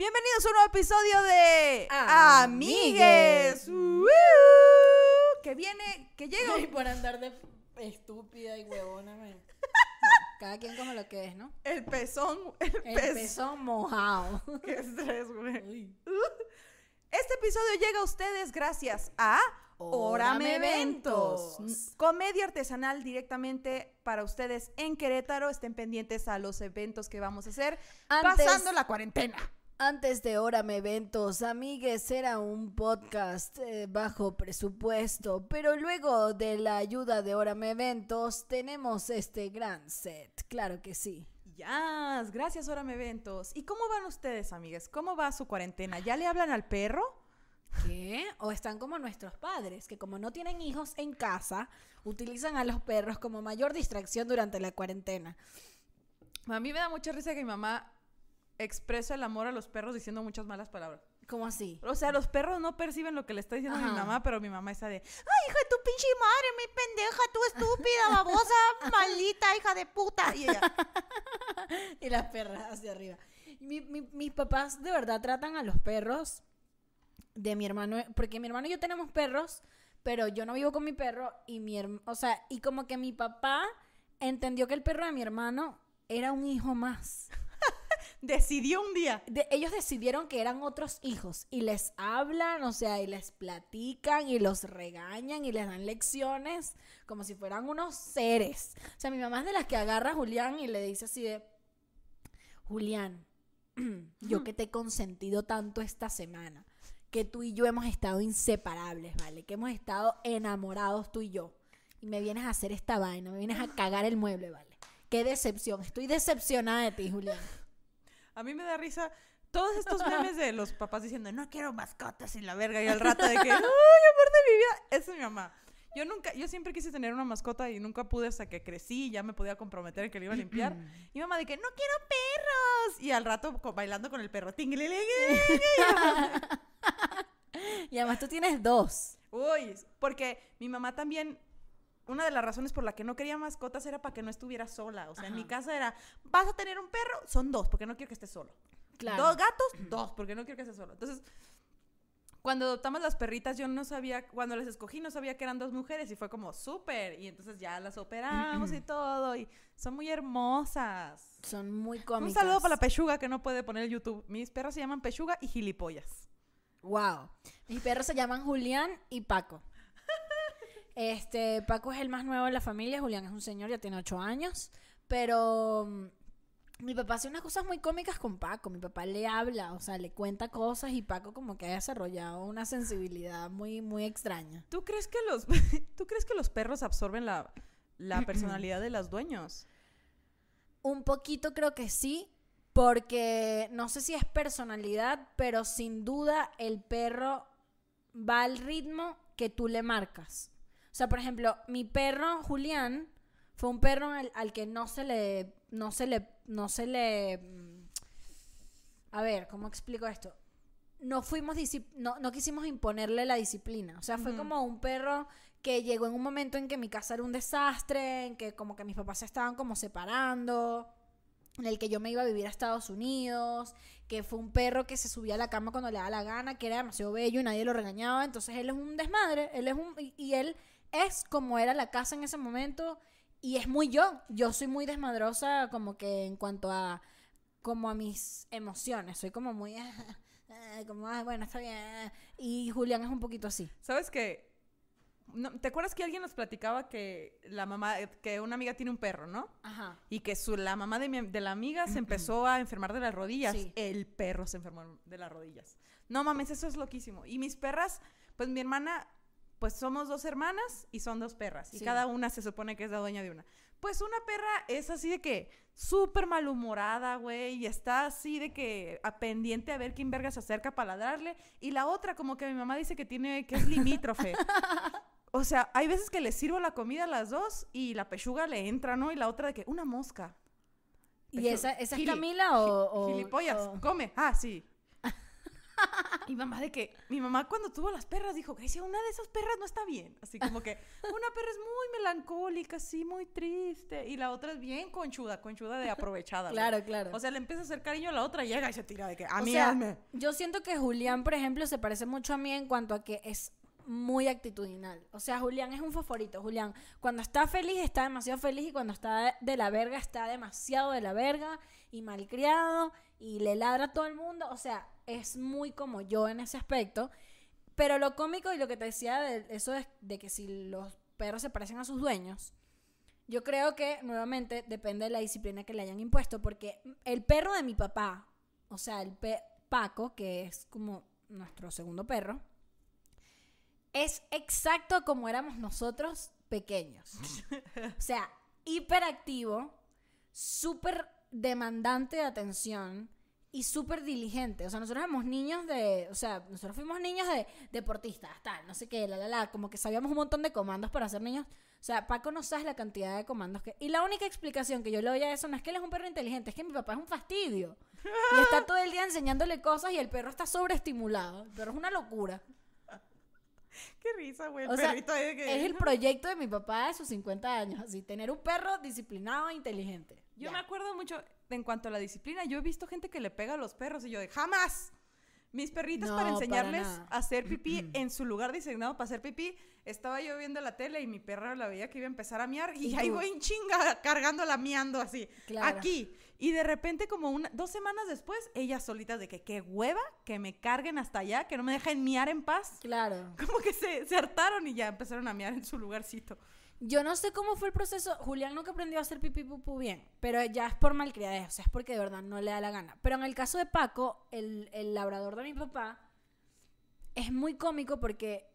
Bienvenidos a un nuevo episodio de Amigues. Que viene, que llega. Y por andar de estúpida y huevona, me- No, cada quien como lo que es, ¿no? El pezón. El, El pezón. pezón mojado. Qué estrés, güey. Este episodio llega a ustedes gracias a Orame Eventos. Eventos. Comedia artesanal directamente para ustedes en Querétaro. Estén pendientes a los eventos que vamos a hacer Antes- pasando la cuarentena. Antes de Órame Eventos, Amigues era un podcast eh, bajo presupuesto, pero luego de la ayuda de Órame Eventos tenemos este gran set, claro que sí. Ya, gracias Orame Eventos. ¿Y cómo van ustedes, amigas? ¿Cómo va su cuarentena? ¿Ya le hablan al perro? ¿Qué? O están como nuestros padres, que como no tienen hijos en casa, utilizan a los perros como mayor distracción durante la cuarentena. A mí me da mucha risa que mi mamá expresa el amor a los perros diciendo muchas malas palabras. ¿Cómo así? O sea, los perros no perciben lo que le está diciendo mi Ajá. mamá, pero mi mamá está de, ay, hija de tu pinche madre, mi pendeja, tú estúpida, babosa, maldita, hija de puta. Y ella, Y las perras hacia arriba. Mi- mi- mis papás de verdad tratan a los perros de mi hermano, porque mi hermano y yo tenemos perros, pero yo no vivo con mi perro y mi hermano, o sea, y como que mi papá entendió que el perro de mi hermano era un hijo más. Decidió un día. De- ellos decidieron que eran otros hijos y les hablan, o sea, y les platican y los regañan y les dan lecciones como si fueran unos seres. O sea, mi mamá es de las que agarra a Julián y le dice así de, Julián, yo que te he consentido tanto esta semana, que tú y yo hemos estado inseparables, ¿vale? Que hemos estado enamorados tú y yo. Y me vienes a hacer esta vaina, me vienes a cagar el mueble, ¿vale? Qué decepción, estoy decepcionada de ti, Julián. A mí me da risa todos estos memes de los papás diciendo, no quiero mascotas y la verga, y al rato de que, ay, amor de mi vida, esa es mi mamá. Yo nunca, yo siempre quise tener una mascota y nunca pude hasta que crecí y ya me podía comprometer en que le iba a limpiar. Y mamá de que, no quiero perros. Y al rato co- bailando con el perro. Y además tú tienes dos. Uy, porque mi mamá también, una de las razones por la que no quería mascotas era para que no estuviera sola. O sea, en mi Ajá. casa era, vas a tener un perro, son dos, porque no quiero que estés solo. Claro. Dos gatos, dos, porque no quiero que estés solo. Entonces, cuando adoptamos las perritas, yo no sabía, cuando las escogí, no sabía que eran dos mujeres y fue como súper. Y entonces ya las operamos y todo, y son muy hermosas. Son muy cómicas. Un saludo para la pechuga que no puede poner YouTube. Mis perros se llaman pechuga y gilipollas. Wow. Mis perros se llaman Julián y Paco. Este, Paco es el más nuevo de la familia. Julián es un señor, ya tiene ocho años. Pero mm, mi papá hace unas cosas muy cómicas con Paco. Mi papá le habla, o sea, le cuenta cosas y Paco como que ha desarrollado una sensibilidad muy, muy extraña. ¿Tú crees que los, ¿tú crees que los perros absorben la, la personalidad de los dueños? Un poquito creo que sí, porque no sé si es personalidad, pero sin duda el perro va al ritmo que tú le marcas. O sea, por ejemplo, mi perro Julián fue un perro al, al que no se le, no se le, no se le, mm, a ver, ¿cómo explico esto? No fuimos, no, no quisimos imponerle la disciplina. O sea, fue Ujú. como un perro que llegó en un momento en que mi casa era un desastre, en que como que mis papás se estaban como separando, en el que yo me iba a vivir a Estados Unidos, que fue un perro que se subía a la cama cuando le daba la gana, que era demasiado bello y nadie lo regañaba, entonces él es un desmadre, él es un y, y él es como era la casa en ese momento y es muy yo, yo soy muy desmadrosa como que en cuanto a como a mis emociones, soy como muy eh, como "Ay, bueno, está bien y Julián es un poquito así. ¿Sabes qué? No, ¿Te acuerdas que alguien nos platicaba que la mamá, que una amiga tiene un perro, ¿no? Ajá. Y que su, la mamá de, mi- de la amiga se empezó a enfermar de las rodillas. Sí. El perro se enfermó de las rodillas. No mames, eso es loquísimo. Y mis perras, pues mi hermana, pues somos dos hermanas y son dos perras. Y Sí. cada una se supone que es la dueña de una. Pues una perra es así de que súper malhumorada, güey, y está así de que a pendiente a ver quién verga se acerca para ladrarle. Y la otra, como que mi mamá dice que tiene, que es limítrofe. O sea, hay veces que le sirvo la comida a las dos y la pechuga le entra, ¿no? Y la otra de que una mosca. ¿Y esa, esa es Camila o, o- Gilipollas, o- come. Ah, sí. Mi mamá de que, mi mamá cuando tuvo las perras dijo, Grecia, una de esas perras no está bien. Así como que una perra es muy melancólica, así muy triste. Y la otra es bien conchuda, conchuda de aprovechada. Claro, claro. O sea, le empieza a hacer cariño a la otra, llega y se tira de que, a O mí sea, hazme. yo siento que Julián, por ejemplo, se parece mucho a mí en cuanto a que es muy actitudinal. O sea, Julián es un favorito. Julián, cuando está feliz, está demasiado feliz y cuando está de la verga, está demasiado de la verga y malcriado y le ladra a todo el mundo. O sea, es muy como yo en ese aspecto. Pero lo cómico y lo que te decía de eso es de que si los perros se parecen a sus dueños, yo creo que nuevamente depende de la disciplina que le hayan impuesto, porque el perro de mi papá, o sea, el pe- Paco, que es como nuestro segundo perro, es exacto como éramos nosotros pequeños. O sea, hiperactivo, súper demandante de atención y súper diligente. O sea, nosotros éramos niños de, o sea, nosotros fuimos niños de deportistas, tal, no sé qué, la, la, la, como que sabíamos un montón de comandos para ser niños. O sea, Paco no sabe la cantidad de comandos que... Y la única explicación que yo le doy a eso no es que él es un perro inteligente, es que mi papá es un fastidio. Y está todo el día enseñándole cosas y el perro está sobreestimulado. El perro es una locura. Qué risa, güey. El O sea, perrito ahí de que... Es el proyecto de mi papá de sus 50 años, así, tener un perro disciplinado e inteligente. Yo Ya. me acuerdo mucho, en cuanto a la disciplina, yo he visto gente que le pega a los perros y yo de jamás. Mis perritas No, para para enseñarles nada. a hacer pipí en su lugar designado para hacer pipí, estaba yo viendo la tele y mi perra la veía que iba a empezar a miar y, Y ahí voy en chinga cargándola miando así, Claro. aquí. Y de repente como una, dos semanas después, ellas solitas de que qué hueva, que me carguen hasta allá, que no me dejen miar en paz. Claro. Como que se, se hartaron y ya empezaron a miar en su lugarcito. Yo no sé cómo fue el proceso. Julián nunca aprendió a hacer pipí pupú bien, pero ya es por malcriadez, o sea, es porque de verdad no le da la gana. Pero en el caso de Paco, el, el labrador de mi papá, es muy cómico porque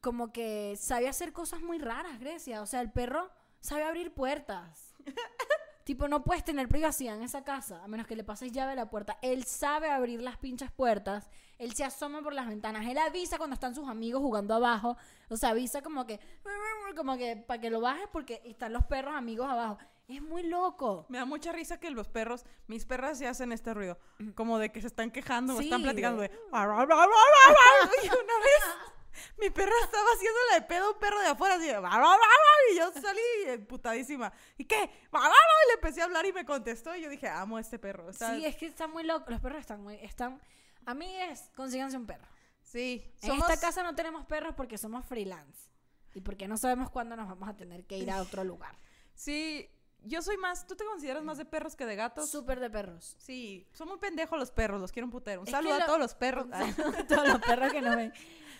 como que sabe hacer cosas muy raras, Grecia. O sea, el perro sabe abrir puertas. tipo, no puedes tener privacidad en esa casa, a menos que le pases llave a la puerta. Él sabe abrir las pinchas puertas. Él se asoma por las ventanas. Él avisa cuando están sus amigos jugando abajo. O sea, avisa como que, como que para que lo bajes porque están los perros amigos abajo. Es muy loco. Me da mucha risa que los perros, mis perras se hacen este ruido, como de que se están quejando o Sí, están platicando de... Y una vez mi perra estaba haciéndole de pedo a un perro de afuera así de... Y yo salí emputadísima. ¿Y qué? Y le empecé a hablar y me contestó y yo dije, amo a este perro. O sea, Sí, es que están muy locos. Los perros están muy... Están... Amigues, consíganse un perro. sí. En somos- esta casa no tenemos perros porque somos freelance. Y porque no sabemos cuándo nos vamos a tener que ir a otro lugar. Sí, yo soy más... ¿Tú te consideras más de perros que de gatos? Súper de perros. Sí, son muy pendejos los perros, los quiero un putero. Un Es saludo a todos los perros. Un saludo a todos los perros que nos ven.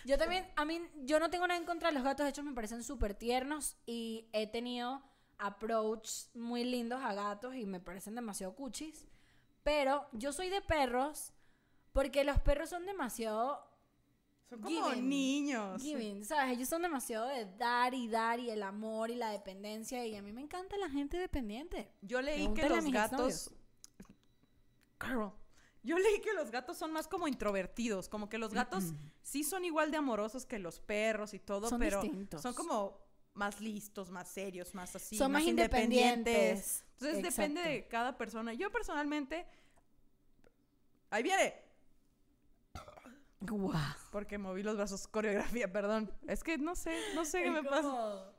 Yo también, a mí, yo no tengo nada en contra de los gatos, de hecho me parecen súper tiernos y he tenido approach muy lindos a gatos y me parecen demasiado cuchis. Pero yo soy de perros porque los perros son demasiado Son como Given. niños. giving, ¿sabes? Ellos son demasiado de dar y dar y el amor y la dependencia y a mí me encanta la gente dependiente. Yo leí que Pregúntale los gatos. Carl, yo leí que los gatos son más como introvertidos, como que los gatos sí son igual de amorosos que los perros y todo, Son pero distintos. son como más listos, más serios, más así, son más independientes. Entonces depende de cada persona. Yo personalmente ahí viene, Guau. porque moví los brazos coreografía, perdón. Es que no sé, no sé qué me pasa.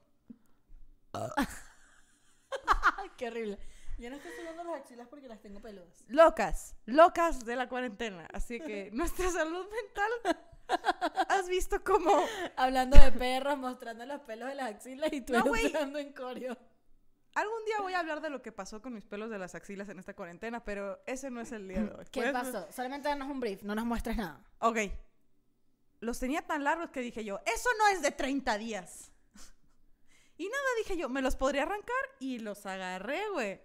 Qué horrible. Yo no estoy sudando las axilas porque las tengo peludas. locas, locas de la cuarentena. Así que nuestra salud mental, ¿has visto cómo Hablando de perros, mostrando los pelos de las axilas y tú No, entrando en coreo. algún día voy a hablar de lo que pasó con mis pelos de las axilas en esta cuarentena, pero ese no es el día de hoy. ¿Qué Pues, pasó? Solamente danos un brief, no nos muestres nada. Ok. Los tenía tan largos que dije yo, eso no es de 30 días. Y nada, dije yo, me los podría arrancar y los agarré, güey.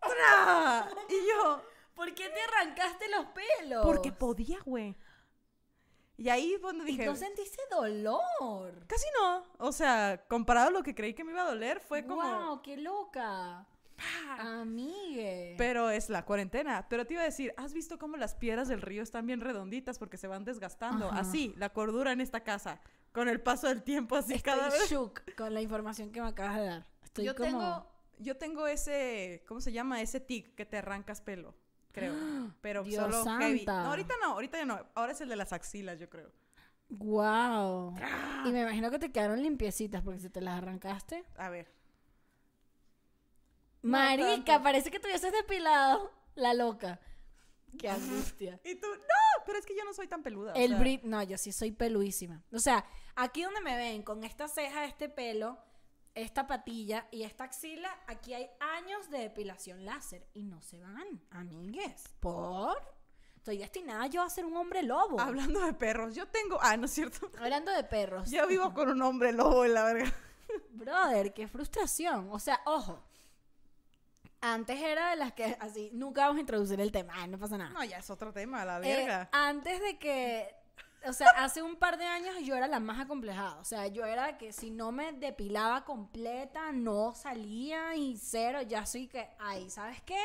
¡Tra! Y yo, ¿Por qué te arrancaste los pelos? porque podía, güey. Y ahí fue donde Y dije, no sentiste dolor. casi no. O sea, comparado a lo que creí que me iba a doler, fue como... ¡Wow! ¡Qué loca! Amigue. Pero es la cuarentena. Pero te iba a decir, ¿has visto cómo las piedras del río están bien redonditas porque se van desgastando? Ajá. Así, la cordura en esta casa, con el paso del tiempo, así Estoy cada vez. shook con la información que me acabas de dar. Estoy Yo como... tengo, yo tengo ese, ¿cómo se llama? Ese tic que te arrancas pelo. creo. Pero Dios solo heavy. No, ahorita no, ahorita ya no. Ahora es el de las axilas, yo creo. Wow. Y me imagino que te quedaron limpiecitas porque si te las arrancaste. A ver. Marica, parece que tuvieses depilado. La loca. Qué angustia. Y tú, no, pero es que yo no soy tan peluda. o El sea, brit, no, yo sí soy peluísima. O sea, aquí donde me ven con esta ceja, este pelo, esta patilla y esta axila, aquí hay años de depilación láser y no se van, amigues. ¿Por? Estoy destinada yo a ser un hombre lobo. Hablando de perros, yo tengo. Ah, no es cierto. Hablando de perros. Yo vivo con un hombre lobo en la verga. Brother, qué frustración. O sea, ojo. Antes era de las que así, nunca vamos a introducir el tema. Ay, no pasa nada. No, ya es otro tema, la Eh, verga. antes de que, o sea, hace un par de años yo era la más acomplejada. O sea, yo era que si no me depilaba completa, no salía y cero. Ya soy que, ay, ¿sabes qué?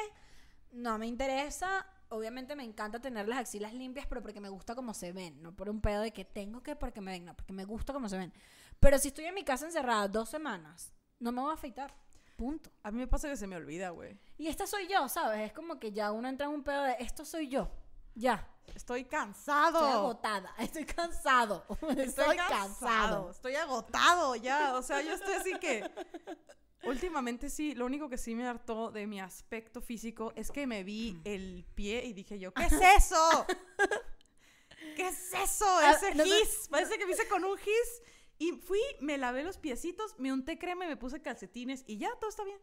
No me interesa. Obviamente me encanta tener las axilas limpias, pero porque me gusta cómo se ven. No por un pedo de que tengo que porque me ven, no, porque me gusta cómo se ven. Pero si estoy en mi casa encerrada dos semanas, no me voy a afeitar. Punto. A mí me pasa que se me olvida, güey. Y esta soy yo, ¿sabes? Es como que ya uno entra en un pedo de esto soy yo. Ya. Estoy cansado. Estoy agotada, estoy cansado. Estoy, Estoy cansado. cansado. Estoy agotado ya. O sea, yo estoy así que. Últimamente sí, lo único que sí me hartó de mi aspecto físico es que me vi el pie y dije yo, ¿qué es eso? ¿Qué es eso? Ese no gis. Parece que me hice con un gis. Y fui, me lavé los piecitos, me unté crema y me puse calcetines y ya, todo está bien.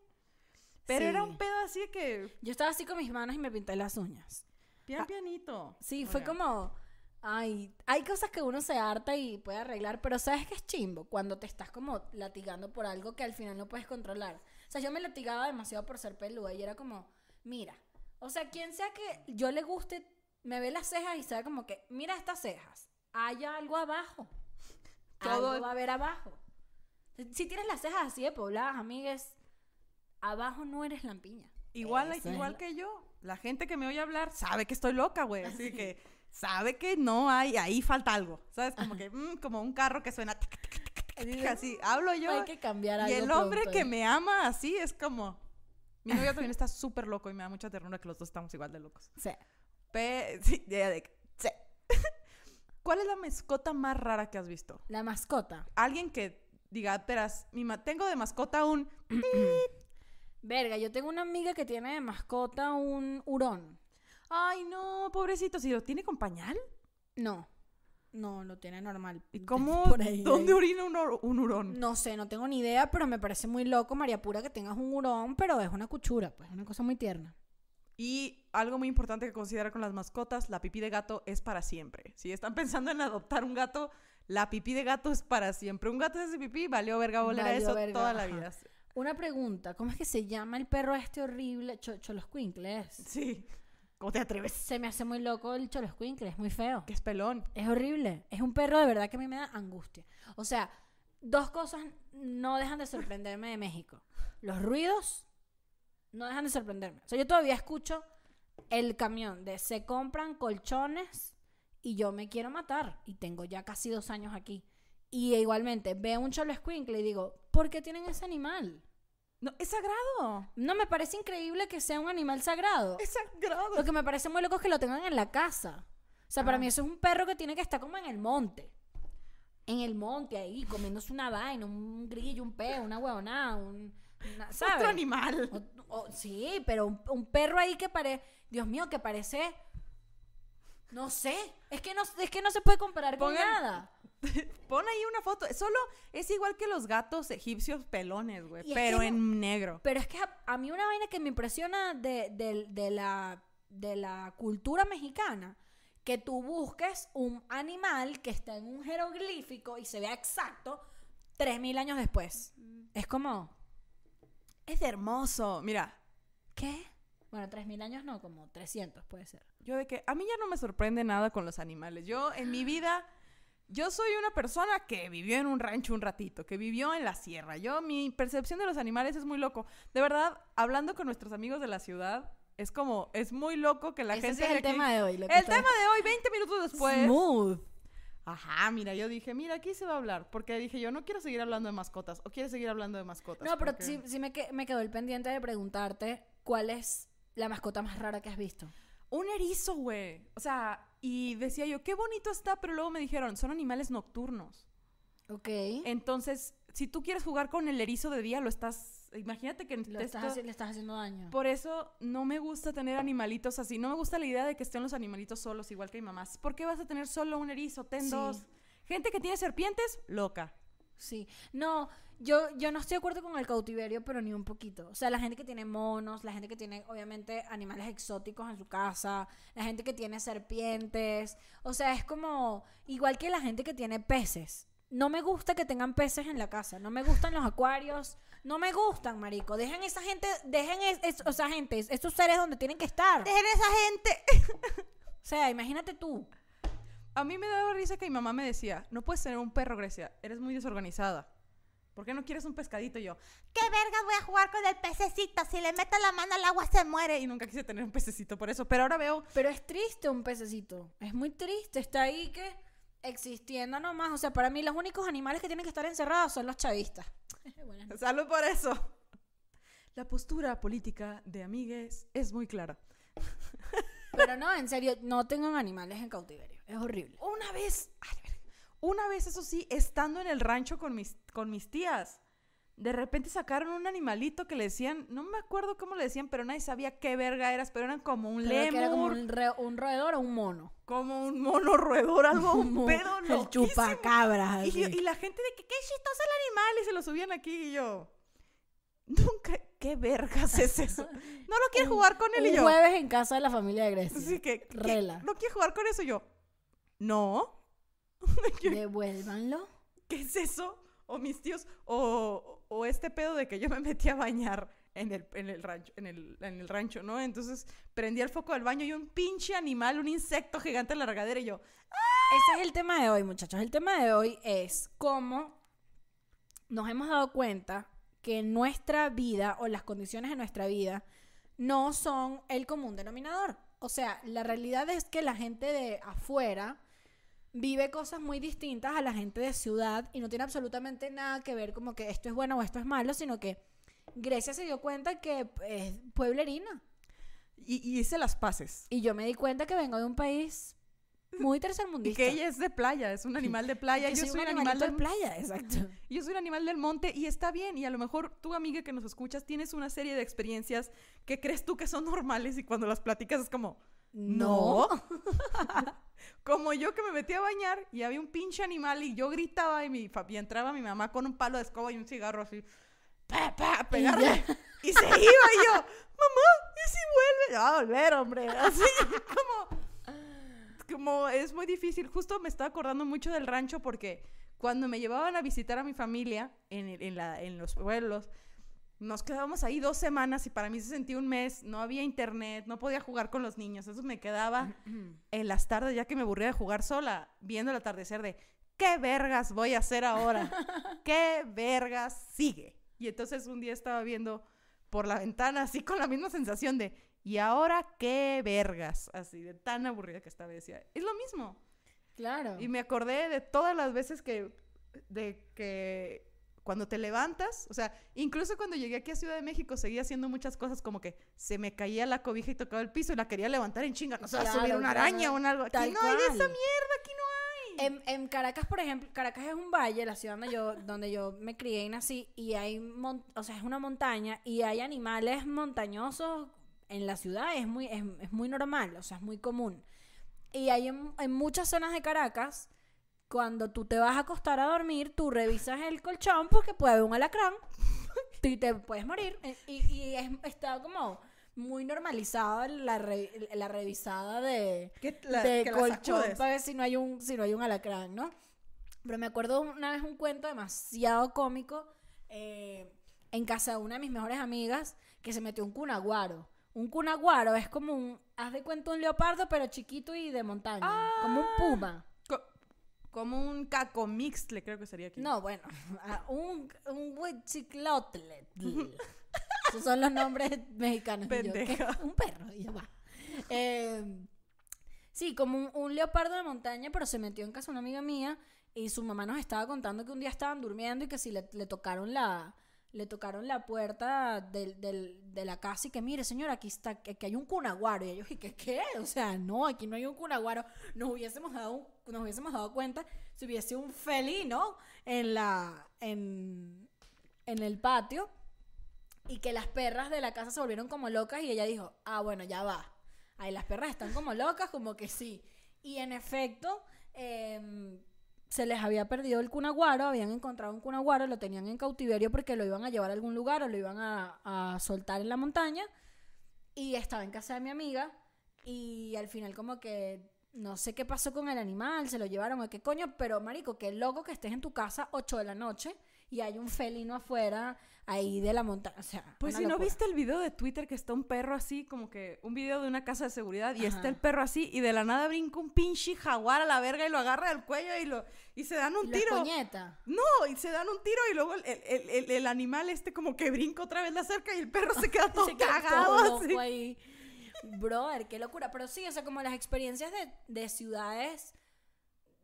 Pero era Sí. un pedo así que, Yo estaba así con mis manos y me pinté las uñas. Pian Ah, pianito. Sí, fue como, ay, hay cosas que uno se harta y puede arreglar, pero ¿sabes qué es chimbo? Cuando te estás como latigando por algo que al final no puedes controlar. O sea, yo me latigaba demasiado por ser peluda y era como, mira, o sea, quien sea que yo le guste, me ve las cejas y sea como que, mira estas cejas, hay algo abajo. Todo- Algo va a haber abajo. Si tienes las cejas así de pobladas, amigues, abajo no eres lampiña. Igual, igual que yo. La gente que me oye hablar sabe que estoy loca, güey. Así que sabe que no hay, ahí falta algo. ¿Sabes? Como que, mm, como un carro que suena. tic, tic, así, hablo yo. Hay que cambiar algo Y el hombre pronto que me ama así es como. Mi novio también está súper loco y me da mucha ternura que los dos estamos igual de locos. Sí. Pe sí, ya de sí. ¿Cuál es la mascota más rara que has visto? La mascota. Alguien que diga, mi ma- tengo de mascota un. Verga, yo tengo una amiga que tiene de mascota un hurón. Ay, no, pobrecito, si lo tiene con pañal. No. No, lo tiene normal. ¿Y cómo? Por ahí, ¿Dónde ahí. orina un, hurón? No sé, no tengo ni idea, pero me parece muy loco, María Pura, que tengas un hurón, pero es una cuchura, pues, una cosa muy tierna. Y algo muy importante que considerar con las mascotas, la pipí de gato es para siempre. Si están pensando en adoptar un gato, la pipí de gato es para siempre. Un gato hace pipí, valió verga oler a eso verga, toda la ajá. vida. Una pregunta, ¿cómo es que se llama el perro este horrible? Cho Choloscuincle es. Sí. ¿Cómo te atreves? Se me hace muy loco el Choloscuincle, es muy feo. Que es pelón. Es horrible. Es un perro de verdad que a mí me da angustia. O sea, dos cosas no dejan de sorprenderme de México. Los ruidos no dejan de sorprenderme. O sea, yo todavía escucho el camión de se compran colchones y yo me quiero matar. Y tengo ya casi dos años aquí. Y igualmente veo un cholo escuincle y digo, ¿por qué tienen ese animal? No, es sagrado. No me parece increíble que sea un animal sagrado. Es sagrado. Lo que me parece muy loco es que lo tengan en la casa. O sea, para Ah. mí eso es un perro que tiene que estar como en el monte. En el monte ahí, comiéndose una vaina, un grillo, un peo, una huevonada, un... una- ¿sabes? Otro animal. O- o- sí, pero un, un perro ahí que parece... Dios mío, que parece... No sé. Es que no, es que no se puede comparar con nada. Pon ahí una foto. Solo es igual que los gatos egipcios pelones, güey. Es Pero que en negro. Pero es que a, a mí una vaina que me impresiona de, de- de la, de la cultura mexicana, que tú busques un animal que está en un jeroglífico y se vea exacto 3.000 años después. Es como, Es hermoso. Mira, ¿qué? Bueno, 3.000 años no, como 300 puede ser. yo de que a mí ya no me sorprende nada con los animales. Yo en mi vida, yo soy una persona que vivió en un rancho un ratito, que vivió en la sierra. Yo, mi percepción de los animales es muy loco. De verdad, hablando con nuestros amigos de la ciudad, es como, es muy loco que la Ese gente... sí es el aquí- tema de hoy. El tema de hoy, 20 minutos después. Smooth. Ajá, mira, yo dije, mira, aquí se va a hablar. Porque dije, yo no quiero seguir hablando de mascotas. O quieres seguir hablando de mascotas. No, pero Porque- sí, sí me, que- me quedó el pendiente de preguntarte cuál es la mascota más rara que has visto. Un erizo, güey. O sea, y decía yo, qué bonito está, pero luego me dijeron, son animales nocturnos. Ok. Entonces, si tú quieres jugar con el erizo de día, lo estás. Imagínate que Lo te estás esto- haci- le estás haciendo daño. Por eso no me gusta tener animalitos así. No me gusta la idea de que estén los animalitos solos, igual que mi mamá. ¿Por qué vas a tener solo un erizo? Ten Sí. dos. Gente que tiene serpientes, loca. Sí. No, yo, yo no estoy de acuerdo con el cautiverio, pero ni un poquito. O sea, la gente que tiene monos, la gente que tiene, obviamente, animales exóticos en su casa, la gente que tiene serpientes. O sea, es como igual que la gente que tiene peces. No me gusta que tengan peces en la casa. No me gustan los acuarios. No me gustan, marico. Dejen esa gente, dejen es, es- o sea, gente, estos seres donde tienen que estar. ¡Dejen esa gente! O sea, imagínate tú. A mí me daba risa que mi mamá me decía, no puedes tener un perro, Grecia, eres muy desorganizada. ¿Por qué no quieres un pescadito? Y yo, ¿qué vergas voy a jugar con el pececito? Si le meto la mano al agua se muere. Y nunca quise tener un pececito por eso. Pero ahora veo, Pero es triste un pececito. Es muy triste. Está ahí que existiendo nomás. O sea, para mí los únicos animales que tienen que estar encerrados son los chavistas. Buenas salud por eso. La postura política de amigues es muy clara. Pero no, en serio, no tengan animales en cautiverio. Es horrible. Una vez, ay, una vez, eso sí, estando en el rancho con mis, con mis tías, de repente sacaron un animalito que le decían, no me acuerdo cómo le decían, pero nadie sabía qué verga eras, pero eran como un lemur, era como como un, un, re- un roedor o un mono. mono roedor, algo, un Como pedo El loquísimo. chupacabras. Y, yo- y la gente de que qué chistoso el animal y se lo subían aquí y yo, nunca, qué vergas es eso. No lo quieres Un- jugar con él y un yo. jueves en casa de la familia de Grecia. Así que, ¿qué- Rela. ¿no quieres jugar con eso? Y yo, no. Devuélvanlo. ¿qué es eso? O mis tíos, o, o este pedo de que yo me metí a bañar en el, en el rancho, en el, en el rancho, ¿no? Entonces prendí el foco del baño y un pinche animal, un insecto gigante en la regadera y yo, Ese es el tema de hoy, muchachos. El tema de hoy es cómo nos hemos dado cuenta que nuestra vida o las condiciones de nuestra vida no son el común denominador. O sea, la realidad es que la gente de afuera vive cosas muy distintas a la gente de ciudad y no tiene absolutamente nada que ver como que esto es bueno o esto es malo, sino que Grecia se dio cuenta que es pueblerina. y, y hice las paces. Y yo me di cuenta que vengo de un país muy Y tercermundista. que ella es de playa, es un animal de playa. Yo soy soy un animal del de playa, exacto. Yo soy un animal del monte y está bien. Y a lo mejor tú, amiga que nos escuchas, tienes una serie de experiencias que crees tú que son normales y cuando las platicas es como, no. Como yo que me metí a bañar y había un pinche animal y yo gritaba y, mi, y entraba mi mamá con un palo de escoba y un cigarro así, pa, pa, a pegarle. Y, se iba y yo, mamá, ¿y si vuelve? Ya va a volver, hombre. Así como como es muy difícil. Justo me estaba acordando mucho del rancho porque cuando me llevaban a visitar a mi familia en, en, la- en los pueblos, nos quedábamos ahí dos semanas y para mí se sentía un mes. No había internet, no podía jugar con los niños. Eso me quedaba en las tardes, ya que me aburría de jugar sola, viendo el atardecer de ¿qué vergas voy a hacer ahora? ¿Qué vergas sigue? Y entonces un día estaba viendo por la ventana así con la misma sensación de ¿y ahora qué vergas? Así de tan aburrida que estaba decía, es lo mismo. Claro. Y me acordé de todas las veces que de que cuando te levantas, o sea, incluso cuando llegué aquí a Ciudad de México seguía haciendo muchas cosas como que se me caía la cobija y tocaba el piso y la quería levantar en chinga, no se va a Claro, subir una araña o un algo. Aquí no hay de esa cual. mierda, aquí no hay. En, en Caracas, por ejemplo, Caracas es un valle, la ciudad donde yo, donde yo me crié y nací, y hay, mon- o sea, es una montaña y hay animales montañosos en la ciudad, es muy, es, es muy normal, o sea, es muy común. Y hay en, en muchas zonas de Caracas, cuando tú te vas a acostar a dormir, tú revisas el colchón porque puede haber un alacrán y te puedes morir. Eh, Y, y es- está como muy normalizada la, re- la revisada de, la- de colchón para ver si no hay un si no hay un alacrán, ¿no? Pero me acuerdo una vez un cuento demasiado cómico eh, en casa de una de mis mejores amigas que se metió un cunaguaro. Un cunaguaro es como un, haz de cuenta un leopardo pero chiquito y de montaña, como un puma. Co- como un cacomixtle, creo que sería aquí. No, bueno, un, un huichiclotle. Esos son los nombres mexicanos. yo. Un perro, y yo va. Eh, sí, como un, un leopardo de montaña, pero se metió en casa una amiga mía y su mamá nos estaba contando que un día estaban durmiendo y que si le, le tocaron la, le tocaron la puerta del, del- de la casa y que, mire, señora, aquí está, que, que hay un cunaguaro. Y ellos, ¿y que qué? O sea, no, aquí no hay un cunaguaro. Nos hubiésemos dado, nos hubiésemos dado cuenta si hubiese un felino en la, en, en el patio y que las perras de la casa se volvieron como locas y ella dijo, ah, bueno, ya va. Ahí las perras están como locas, como que sí. Y en efecto, em, se les había perdido el cunaguaro, habían encontrado un cunaguaro, lo tenían en cautiverio porque lo iban a llevar a algún lugar o lo iban a, a soltar en la montaña. Y estaba en casa de mi amiga y al final como que no sé qué pasó con el animal, se lo llevaron a qué coño, pero marico, qué loco que estés en tu casa 8 de la noche y hay un felino afuera ahí de la montaña. O sea, Pues si no viste el video de Twitter que está un perro así, como que un video de una casa de seguridad y Ajá. está el perro así y de la nada brinca un pinche jaguar a la verga y lo agarra del cuello y lo y se dan un tiro. escoñeta. No, y se dan un tiro y luego el, el- el- el animal este como que brinca otra vez la cerca y el perro se queda todo Se cagado todo así. Brother, qué locura. Pero sí, o sea, como las experiencias de, de ciudades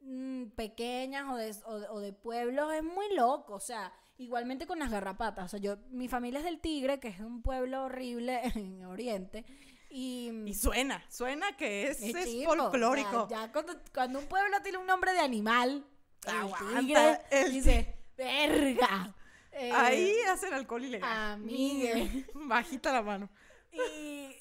mm, pequeñas o de, o, de- o de pueblos es muy loco. O sea, igualmente con las garrapatas. O sea, yo, mi familia es del Tigre, que es un pueblo horrible en Oriente. Y, Y suena, suena que es, es es chimbo. O sea, folclórico. ya cuando, cuando un pueblo tiene un nombre de animal, el tigre el dice, verga. Eh, Ahí hacen alcohol ilegal. amigue. Bajita la mano. Y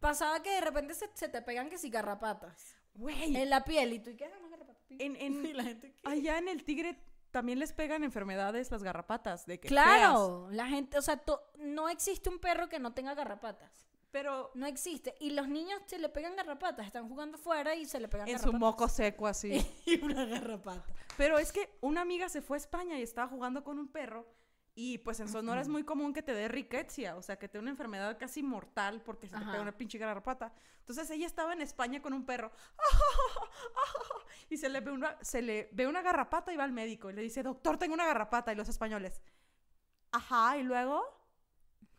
pasaba que de repente se, se te pegan que si garrapatas Güey, en la piel y tú y qué "Ah, no, garrapatas". en, en- la gente, ¿qué? allá en el tigre también les pegan enfermedades las garrapatas de que Claro, la gente, o sea, to- no existe un perro que no tenga garrapatas. Pero No existe. Y los niños se le pegan garrapatas, están jugando fuera y se le pegan en su garrapatas. moco seco así. y una garrapata. Pero es que una amiga se fue a España y estaba jugando con un perro. Y pues en Sonora es muy común que te dé riqueza, o sea, que te dé una enfermedad casi mortal porque se te Ajá. pega una pinche garrapata. Entonces ella estaba en España con un perro y se le, ve una, se le ve una garrapata y va al médico y le dice, doctor, tengo una garrapata. Y los españoles, ajá, y luego,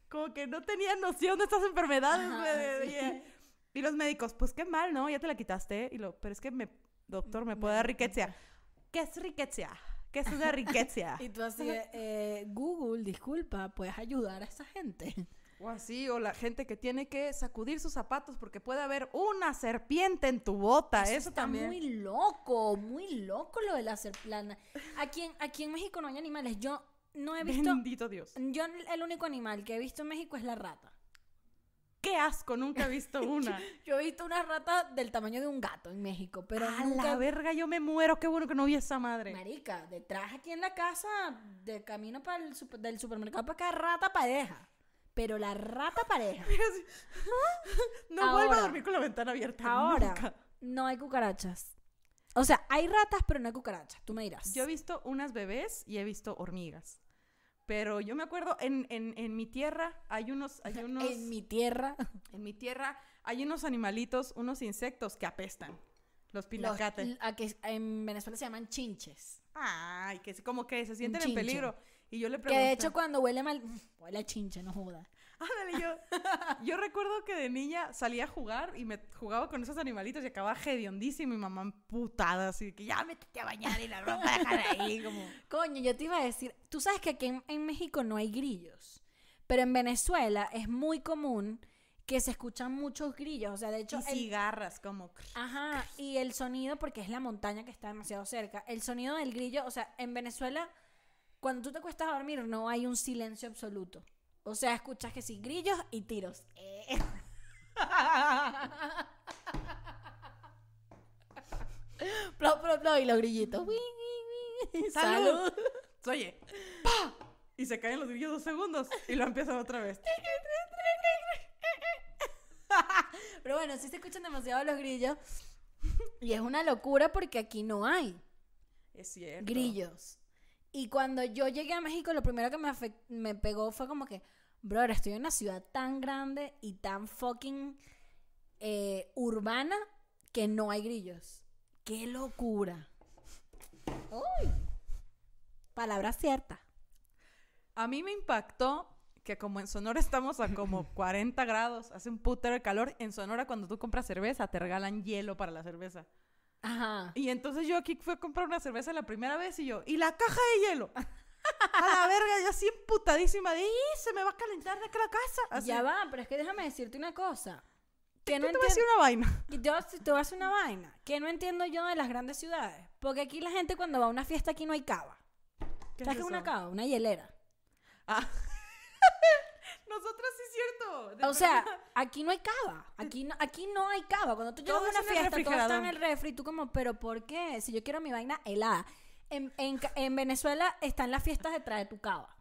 como que no tenían noción de estas enfermedades. Ajá, sí. y, y los médicos, pues qué mal, ¿no? Ya te la quitaste. Y lo, pero es que, me, doctor, me puede dar riqueza. ¿Qué es riqueza? ¿Qué es una riqueza? Y tú así eh, Google, disculpa, ¿puedes ayudar a esa gente? O así, o la gente que tiene que sacudir sus zapatos porque puede haber una serpiente en tu bota. Eso, está también. muy loco, muy loco lo de la serplana. Aquí en, aquí en México no hay animales. Yo no he visto... Bendito Dios. Yo el único animal que he visto en México es la rata. Qué asco, nunca he visto una. Yo he visto una rata del tamaño de un gato en México, pero a nunca... la verga, yo me muero. Qué bueno que no vi esa madre. Marica, detrás aquí en la casa, de camino para el super- del supermercado para acá, rata pareja. Pero la rata pareja. No vuelvo a Ahora. dormir con la ventana abierta. Ahora, nunca. no hay cucarachas. O sea, hay ratas, pero no hay cucarachas. Tú me dirás. Yo he visto unas bebés y he visto hormigas. Pero yo me acuerdo, en, en, en mi tierra hay unos, hay unos... En mi tierra, En mi tierra hay unos animalitos, unos insectos que apestan. Los pinacates. a que en Venezuela se llaman chinches. Ay, que como que se sienten en peligro. Y yo le Que pregunté. de hecho cuando huele mal, huele a chinche, no joda. Yo, yo recuerdo que de niña salía a jugar y me jugaba con esos animalitos y acababa hediondísimo y mamá emputada, así que ya métete a bañar y la ropa dejar ahí, como... Coño, yo te iba a decir, tú sabes que aquí en, en México no hay grillos, pero en Venezuela es muy común que se escuchan muchos grillos, o sea, de hecho, Y el- cigarras, como... ajá, y el sonido, porque es la montaña que está demasiado cerca, el sonido del grillo, o sea, en Venezuela, cuando tú te cuestas a dormir, no hay un silencio absoluto. O sea, escuchas que sí, grillos y tiros. Eh. Plo, plo, plo, y los grillitos. ¡Salud! Oye, ¡pa! Y se caen los grillos dos segundos y lo empiezan otra vez. Pero bueno, sí se escuchan demasiado los grillos. Y es una locura porque aquí no hay Es cierto. grillos. Y cuando yo llegué a México, lo primero que me, me pegó fue como que, brother, estoy en una ciudad tan grande y tan fucking eh, urbana que no hay grillos. ¡Qué locura! ¡Uy! Palabra cierta. A mí me impactó que como en Sonora estamos a como 40 grados, hace un putero de calor, en Sonora cuando tú compras cerveza te regalan hielo para la cerveza. Ajá. Y entonces yo aquí fui a comprar una cerveza la primera vez y yo, ¿y la caja de hielo? A la verga, yo así emputadísima de, "Ih, se me va a calentar de acá la casa. Así. Ya va, pero es que déjame decirte una cosa. Que no Yo te voy a decir una vaina. Y te voy a decir- una vaina. Que no entiendo yo de las grandes ciudades. Porque aquí la gente cuando va a una fiesta aquí no hay cava. ¿Qué ¿Sabes qué es una cava? Una hielera. Ah. Nosotros sí es cierto. De O sea, aquí no hay cava. Aquí no, aquí no hay cava. Cuando tú llegas a una fiesta, todo está en el refri. Tú como, ¿pero por qué? Si yo quiero mi vaina helada. En, en en Venezuela están las fiestas detrás de tu cava.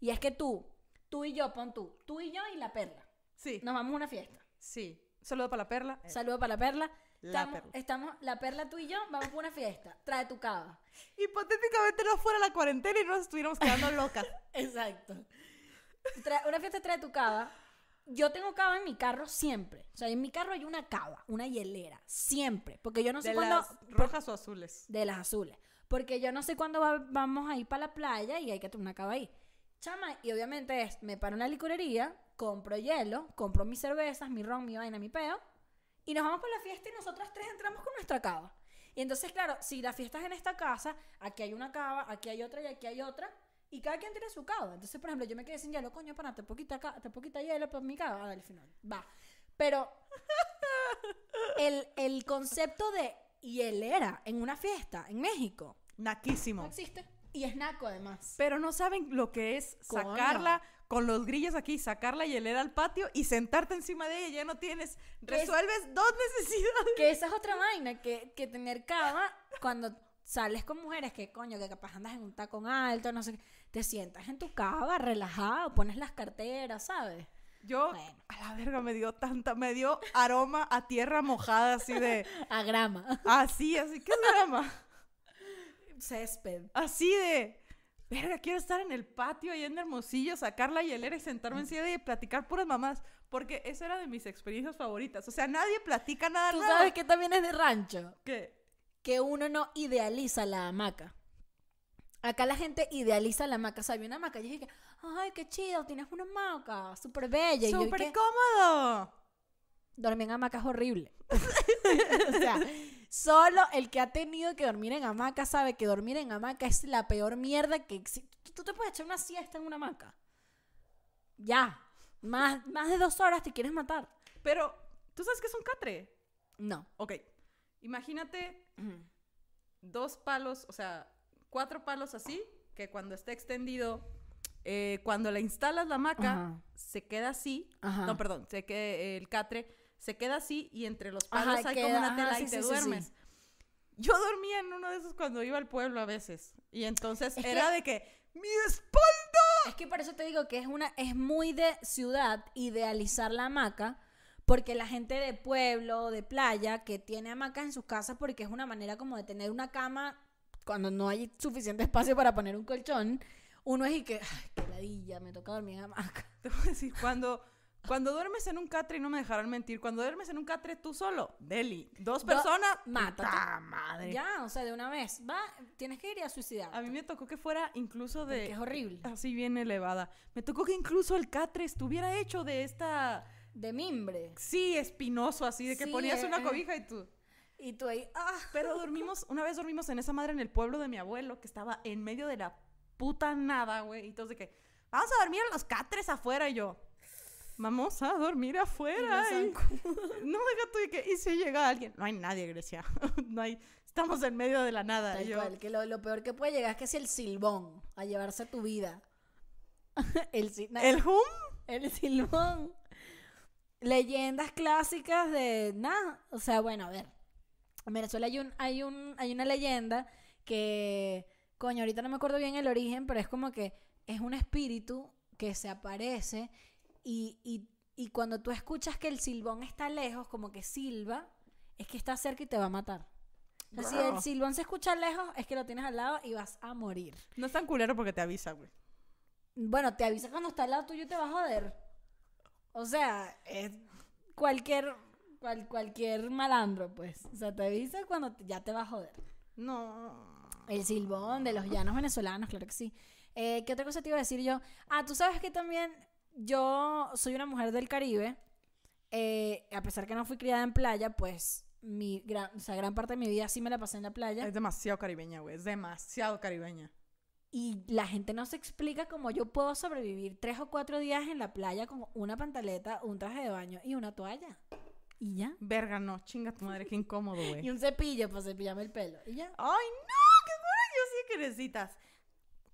Y es que tú, tú y yo, pon tú, tú y yo y la perla. sí, Nos vamos a una fiesta. sí. Saludo para la perla. Saludo para la perla. La Estamos, Perla. estamos, la perla tú y yo, vamos para una fiesta. Trae tu cava. Hipotéticamente no fuera la cuarentena y nos estuviéramos quedando locas. Exacto. Tra- una fiesta trae tu cava. Yo tengo cava en mi carro siempre. O sea, en mi carro hay una cava, una hielera. Siempre. Porque yo no sé de cuándo. las rojas o azules. De las azules. Porque yo no sé cuándo va- vamos a ir para la playa y hay que tener una cava ahí. Chama, y obviamente es, me paro en la licorería, compro hielo, compro mis cervezas, mi ron, mi vaina, mi peo, y nos vamos para la fiesta y nosotras tres entramos con nuestra cava. Y entonces, claro, si la fiesta es en esta casa, aquí hay una cava, aquí hay otra y aquí hay otra, y cada quien tiene su cava. Entonces, por ejemplo, yo me quedé sin hielo, coño, para, te puedo quitar, ca- te puedo quitar hielo por mi cava. Ah, al final, va. Pero el, el concepto de hielera en una fiesta en México no Naquísimo. existe. Y es naco, además. Pero no saben lo que es Coño. sacarla con los grillos aquí, sacar la hielera al patio y sentarte encima de ella. Ya no tienes. Resuelves dos necesidades. Que esa es otra vaina, que, que tener cava cuando sales con mujeres que, coño, que capaz andas en un tacón alto, no sé qué, te sientas en tu cava, relajado, pones las carteras, ¿sabes? Yo, Bueno. a la verga, me dio tanta, me dio aroma a tierra mojada, así de. A grama. Así, así. ¿Qué es aroma? Césped. Así de. Verga, quiero estar en el patio ahí en Hermosillo, sacar la hielera y sentarme encima y platicar puras mamás. Porque esa era de mis experiencias favoritas. O sea, nadie platica nada. Tú sabes que también es de rancho, ¿Qué? que uno no idealiza la hamaca. Acá la gente idealiza la hamaca. O sea, una hamaca y dije, ay, qué chido, tienes una hamaca, súper bella. Y yo ¡Súper cómodo! dormir en hamaca es horrible. o sea, solo el que ha tenido que dormir en hamaca sabe que dormir en hamaca es la peor mierda que existe. Tú te puedes echar una siesta en una hamaca. Ya. Más, más de dos horas te quieres matar. Pero, ¿tú sabes qué es un catre? No. Ok. Imagínate dos palos, o sea, cuatro palos así, que cuando está extendido, eh, cuando le instalas la hamaca, Ajá. se queda así. Ajá. No, perdón, se que el catre se queda así y entre los Ajá, palos hay como una ajá, tela sí, y te sí, duermes. sí. Yo dormía en uno de esos cuando iba al pueblo a veces. Y entonces Es era que- de que mi espalda. Es que por eso te digo que es una es muy de ciudad idealizar la hamaca porque la gente de pueblo, de playa que tiene hamacas en sus casas porque es una manera como de tener una cama cuando no hay suficiente espacio para poner un colchón, uno es y que ay, qué ladilla, me toca dormir en hamaca. Te voy a decir, cuando, cuando duermes en un catre, y no me dejarán mentir, cuando duermes en un catre tú solo, Deli, dos Do- personas, mátate. ¡puta madre! Ya, o sea, de una vez, va, tienes que ir a suicidar. A mí me tocó que fuera incluso de... que es horrible. Así bien elevada. Me tocó que incluso el catre estuviera hecho de esta... De mimbre. Sí, espinoso, así, de que Sí, ponías una eh. cobija y tú... Y tú ahí, ah, Pero dormimos, una vez dormimos en esa madre en el pueblo de mi abuelo, que estaba en medio de la puta nada, güey. Y todos de que, vamos a dormir en los catres afuera. Y yo, vamos a dormir afuera. Y Y- no, deja tú de que, ¿y si llega alguien? No hay nadie, Grecia. no hay, estamos en medio de la nada. Tal Y yo, cual, que lo, lo peor que puede llegar es que si el silbón a llevarse tu vida. el, ¿El hum? el silbón. Leyendas clásicas de nada. O sea, bueno, a ver. En Venezuela hay un, hay un, hay una leyenda que, coño, ahorita no me acuerdo bien el origen, pero es como que es un espíritu que se aparece y, y, y cuando tú escuchas que el silbón está lejos, como que silba, es que está cerca y te va a matar. O sea, si el silbón se escucha lejos, es que lo tienes al lado y vas a morir. No es tan culero porque te avisa, güey. Bueno, te avisa cuando está al lado tuyo y te va a joder. O sea, es cualquier, cual- cualquier malandro, pues. O sea, te avisa cuando te- ya te va a joder. No. El silbón de los llanos venezolanos, claro que sí. Eh, ¿Qué otra cosa te iba a decir yo? Ah, tú sabes que también yo soy una mujer del Caribe. Eh, a pesar que no fui criada en playa, pues mi gran, o sea, gran parte de mi vida sí me la pasé en la playa. Es demasiado caribeña, güey. Es demasiado caribeña. Y la gente no se explica cómo yo puedo sobrevivir tres o cuatro días en la playa con una pantaleta, un traje de baño y una toalla. Y ya. Verga, no, chinga tu madre, qué incómodo, güey. Y un cepillo para cepillarme el pelo. Y ya. Ay, no, qué bueno, yo sí que necesitas.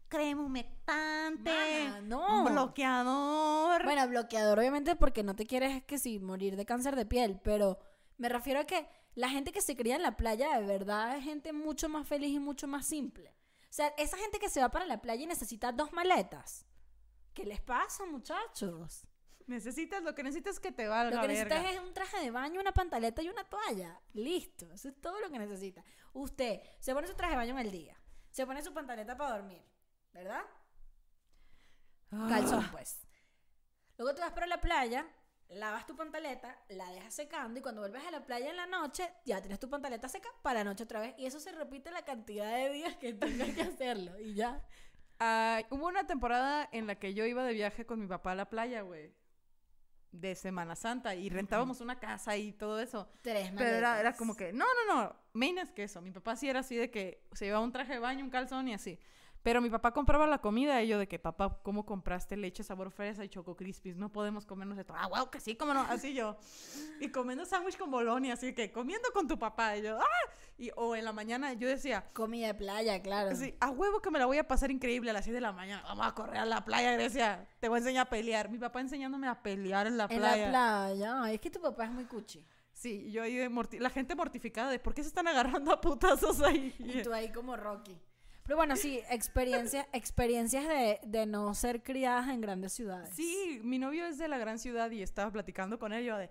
Crema humectante. Mana, no. Bloqueador. Bueno, bloqueador obviamente porque no te quieres que si morir de cáncer de piel, pero me refiero a que la gente que se cría en la playa de verdad es gente mucho más feliz y mucho más simple. O sea, esa gente que se va para la playa y necesita dos maletas. ¿Qué les pasa, muchachos? Necesitas, lo que necesitas es que te valga Lo que verga. necesitas es un traje de baño, una pantaleta y una toalla. Listo. Eso es todo lo que necesita. Usted se pone su traje de baño en el día. Se pone su pantaleta para dormir. ¿Verdad? Ah. Calzón, pues. Luego te vas para la playa, lavas tu pantaleta, la dejas secando y cuando vuelves a la playa en la noche, ya tienes tu pantaleta seca para la noche otra vez. Y eso se repite la cantidad de días que tengas que hacerlo. Y ya. Ah, hubo una temporada en la que yo iba de viaje con mi papá a la playa, güey. De Semana Santa. Y rentábamos una casa y todo eso. Tres Pero era, era como que, no, no, no, main es que eso. Mi papá sí era así de que se llevaba un traje de baño, un calzón y así. Pero mi papá compraba la comida y yo de que, papá, ¿cómo compraste leche sabor fresa y choco crispies? No podemos comernos esto. Ah, wow, que sí, cómo no, así yo. Y comiendo sándwich con bolonia, así que comiendo con tu papá. Y yo, ah, y, o en la mañana yo decía, Comida de playa, claro. Sí, a huevo que me la voy a pasar increíble a las 6 de la mañana. Vamos a correr a la playa, Grecia. Te voy a enseñar a pelear. Mi papá enseñándome a pelear en la en playa. la playa. Ay, es que tu papá es muy cuchi. Sí, yo ahí de morti- la gente mortificada de por qué se están agarrando a putazos ahí. Y tú ahí como Rocky. Pero bueno, sí, experiencia, experiencias de, de no ser criadas en grandes ciudades. Sí, mi novio es de la gran ciudad y estaba platicando con él. Yo de,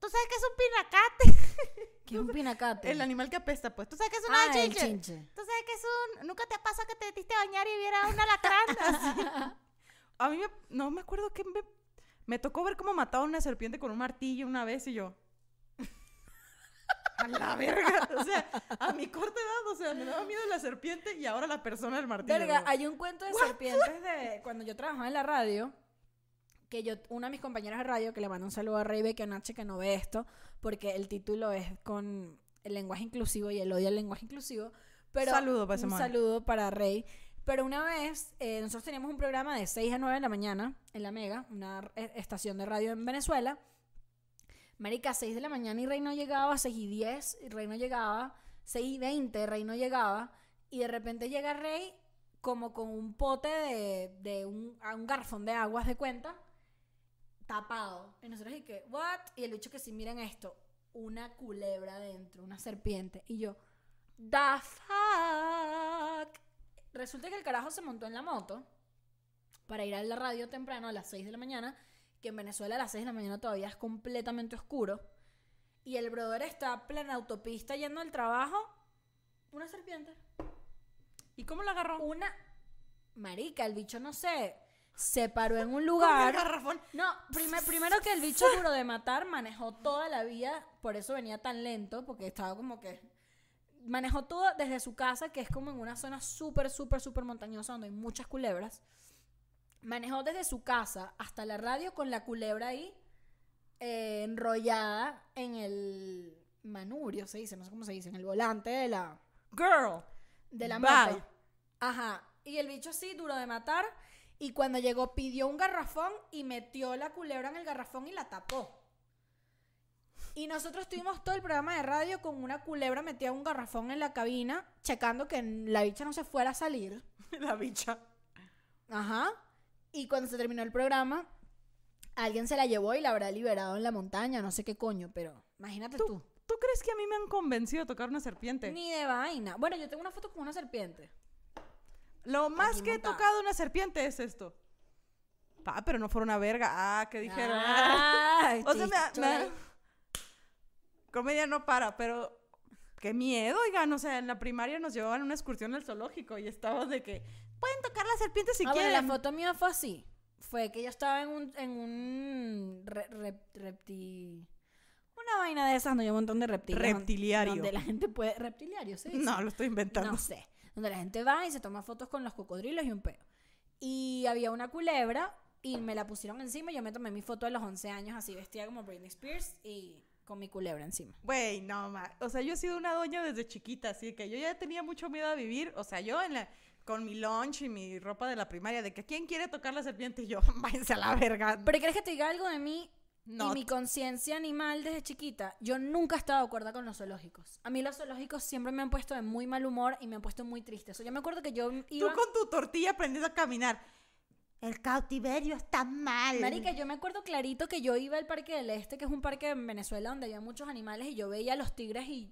¿tú sabes qué es un pinacate? ¿Qué es un pinacate? El animal que apesta, pues. ¿Tú sabes qué es ah, una el chinche? chinche. ¿Tú sabes qué es un... Nunca te pasa que te metiste a bañar y viera un alacrán? Así. A mí me... no me acuerdo que me... Me tocó ver cómo mataban una serpiente con un martillo una vez y yo... A la verga. O sea, a mi corta edad, o sea, me daba miedo la serpiente y ahora la persona del martillo. Verga, hay un cuento de serpientes de cuando yo trabajaba en la radio, que yo, una de mis compañeras de radio, que le mando un saludo a Rey Bequenache, que no ve esto, porque el título es con el lenguaje inclusivo y el odio al lenguaje inclusivo. Pero Saludo para ese Un saludo para Rey. Pero una vez, eh, nosotros teníamos un programa de 6 a 9 de la mañana en La Mega, una eh, estación de radio en Venezuela. Marica, 6 de la mañana y Rey no llegaba, 6 y 10, y Rey no llegaba, 6 y 20, Rey no llegaba, y de repente llega Rey como con un pote de, de un, a un garrafón de aguas de cuenta, tapado. Y nosotros y que, ¿what? Y el bicho que sí, miren esto, una culebra dentro, una serpiente. Y yo, the fuck. Resulta que el carajo se montó en la moto para ir a la radio temprano a las 6 de la mañana, que en Venezuela a las 6 de la mañana todavía es completamente oscuro. Y el brother está plena autopista yendo al trabajo. Una serpiente. ¿Y cómo la agarró? Una. Marica, el bicho no sé. Se paró en un lugar. garrafón. No, primer- primero que el bicho duro de matar manejó toda la vía, por eso venía tan lento, porque estaba como que manejó todo desde su casa, que es como en una zona súper, súper, súper montañosa donde hay muchas culebras. Manejó desde su casa hasta la radio con la culebra ahí eh, enrollada en el manurio, se dice, no sé cómo se dice, en el volante de la, Girl. de la moto. Ajá. Y el bicho sí, duro de matar. Y cuando llegó pidió un garrafón y metió la culebra en el garrafón y la tapó. Y nosotros tuvimos todo el programa de radio con una culebra metida en un garrafón en la cabina, checando que la bicha no se fuera a salir. La bicha. Ajá. Y cuando se terminó el programa, alguien se la llevó y la habrá liberado en la montaña, no sé qué coño, pero imagínate tú. ¿Tú, ¿Tú crees que a mí me han convencido a tocar una serpiente? Ni de vaina. Bueno, yo tengo una foto con una serpiente. Lo más Aquí que he tocado una serpiente es esto. Pa, pero no fuera una verga. Ah, que dijeron. Ay, o sea, me, me-. Comedia no para, pero qué miedo, oigan. O sea, en la primaria nos llevaban a una excursión al zoológico y estábamos de que pueden tocar las serpientes si ah, bueno, quieren. la foto mía fue así. Fue que yo estaba en un, en un re- rep- repti- Una vaina de esas, donde hay un montón de reptiles. Reptiliario. Donde la gente puede... Reptiliario, ¿sí? No, lo estoy inventando. No sé. Donde la gente va y se toma fotos con los cocodrilos y un peo. Y había una culebra y me la pusieron encima y yo me tomé mi foto de los 11 años así vestida como Britney Spears y con mi culebra encima. Güey, no, ma. O sea, yo he sido una doña desde chiquita, así que yo ya tenía mucho miedo a vivir. O sea, yo en la. Con mi lunch y mi ropa de la primaria, de que quién quiere tocar la serpiente y yo, váyanse a la verga. Pero ¿quieres que te diga algo de mí? No. Y mi conciencia animal desde chiquita, yo nunca he estado de acuerdo con los zoológicos. A mí los zoológicos siempre me han puesto de muy mal humor y me han puesto muy triste. O sea, yo me acuerdo que yo Tú iba... con tu tortilla aprendiendo a caminar. El cautiverio está mal. Marica, yo me acuerdo clarito que yo iba al Parque del Este, que es un parque en Venezuela donde había muchos animales, y yo veía a los tigres y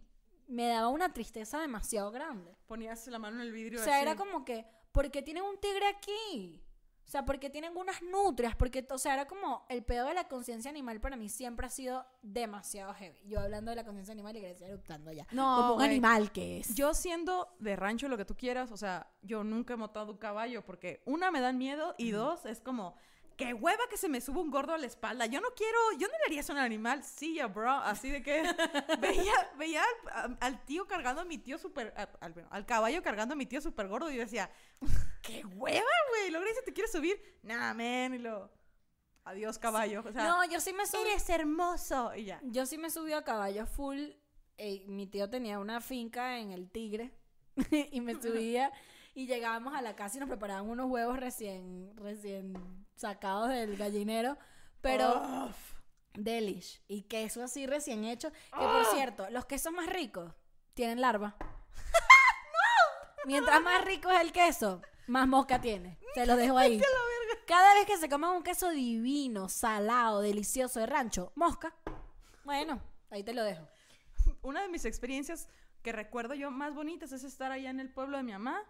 me daba una tristeza demasiado grande. Ponías la mano en el vidrio. O sea, así. era como que, ¿por qué tienen un tigre aquí? O sea, ¿por qué tienen unas nutrias? Porque, o sea, era como el pedo de la conciencia animal para mí siempre ha sido demasiado heavy. Yo hablando de la conciencia animal y Grecia eruptando ya. No, como un animal que es. Yo siendo de rancho lo que tú quieras, o sea, yo nunca he montado un caballo porque una me dan miedo y dos es como qué hueva que se me suba un gordo a la espalda. Yo no quiero, yo no le haría eso a un animal, sí, ya, bro, así de que veía, veía al, al tío cargando a mi tío súper, al, caballo cargando a mi tío súper gordo y yo decía, qué hueva, güey. Luego dice, ¿te quieres subir? Nah, man, y lo, adiós caballo. O sea, no, yo sí me subí. eres hermoso y ya. Yo sí me subí a caballo full. eh, mi tío tenía una finca en el Tigre y me subía y llegábamos a la casa y nos preparaban unos huevos recién, recién sacados del gallinero, pero Uf. delish y queso así recién hecho. Que por cierto, los quesos más ricos tienen larva. Mientras más rico es el queso, más mosca tiene. Te lo dejo ahí. Cada vez que se comen un queso divino, salado, delicioso de rancho, mosca. Bueno, ahí te lo dejo. una de mis experiencias que recuerdo yo más bonitas es estar allá en el pueblo de mi mamá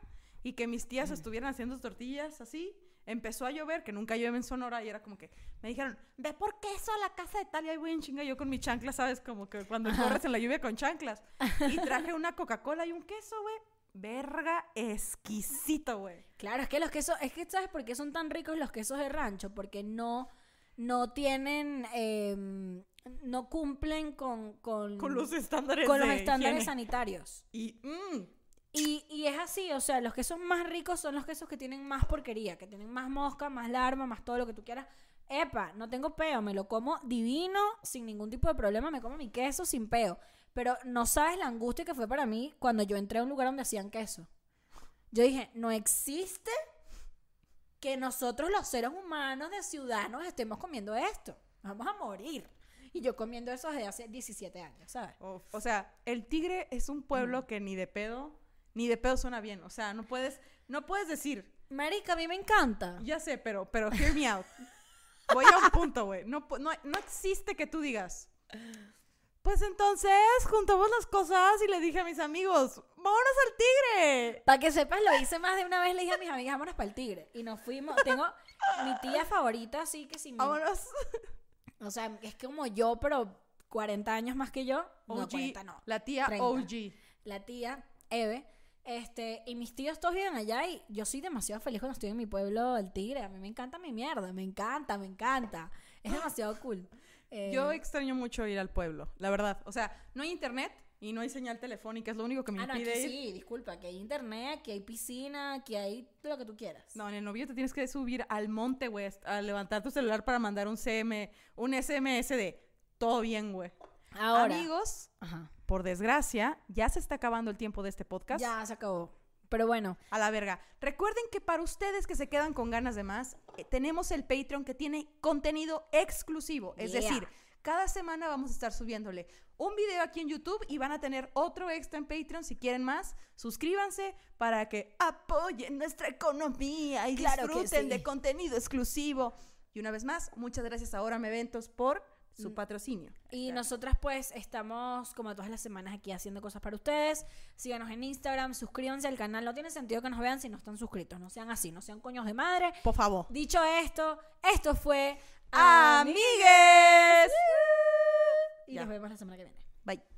y que mis tías estuvieran haciendo tortillas así. Empezó a llover, que nunca llueve en Sonora, y era como que me dijeron, ve por queso a la casa de tal, y ahí voy en chinga yo con mi chancla, ¿sabes? Como que cuando corres en la lluvia con chanclas. Y traje una Coca-Cola y un queso, güey. Verga exquisito, güey. Claro, es que los quesos, es que ¿sabes por qué son tan ricos los quesos de rancho? Porque no, no tienen, em, no cumplen con, con, Con los estándares con los estándares higiene. sanitarios. Y, mm, Y, y es así, o sea, los quesos más ricos son los quesos que tienen más porquería, que tienen más mosca, más larva, más todo lo que tú quieras. Epa, no tengo peo, me lo como divino, sin ningún tipo de problema, me como mi queso sin peo. Pero no sabes la angustia que fue para mí cuando yo entré a un lugar donde hacían queso. Yo dije, no existe que nosotros los seres humanos de ciudadanos estemos comiendo esto. Vamos a morir. Y yo comiendo eso desde hace 17 años, ¿sabes? o, o sea, el tigre es un pueblo que ni de pedo, ni de pedo suena bien. O sea, no puedes, no puedes decir, Marica, a mí me encanta. Ya sé, pero, pero hear me out. Voy a un punto, güey. No, no, no existe que tú digas. Pues entonces juntamos las cosas y le dije a mis amigos, vámonos al tigre. Para que sepas, lo hice más de una vez, le dije a mis amigas, vámonos para el tigre. Y nos fuimos. Tengo mi tía favorita, así que si Vámonos. O sea, es como yo, pero 40 años más que yo. No, OG, 40 no. la tía 30. OG. La tía, Eve. Este, y mis tíos todos viven allá y yo soy demasiado feliz cuando estoy en mi pueblo, el tigre. A mí me encanta mi mierda, me encanta, me encanta. Es demasiado cool. Eh, Yo extraño mucho ir al pueblo, la verdad. O sea, no hay internet y no hay señal telefónica, es lo único que me Ah, no, aquí impide ir. sí, disculpa, aquí hay internet, aquí hay piscina, aquí hay lo que tú quieras. No, en el novio te tienes que subir al monte, güey, a levantar tu celular para mandar un CM, un SMS de todo bien, güey. Ahora, Amigos, Ajá. por desgracia, ya se está acabando el tiempo de este podcast. ya se acabó. Pero bueno, A la verga. Recuerden que para ustedes que se quedan con ganas de más, eh, tenemos el Patreon que tiene contenido exclusivo. Es Yeah. decir, cada semana vamos a estar subiéndole un video aquí en YouTube y van a tener otro extra en Patreon. Si quieren más, suscríbanse para que apoyen nuestra economía y Claro disfruten sí. de contenido exclusivo. Y una vez más, muchas gracias a Orame Eventos por. Su patrocinio. Y nosotras pues estamos como todas las semanas aquí haciendo cosas para ustedes. Síganos en Instagram, suscríbanse al canal. No tiene sentido que nos vean si no están suscritos. No sean así, no sean coños de madre. Por favor. Dicho esto, esto fue Amigues. Y Ya. nos vemos la semana que viene. Bye.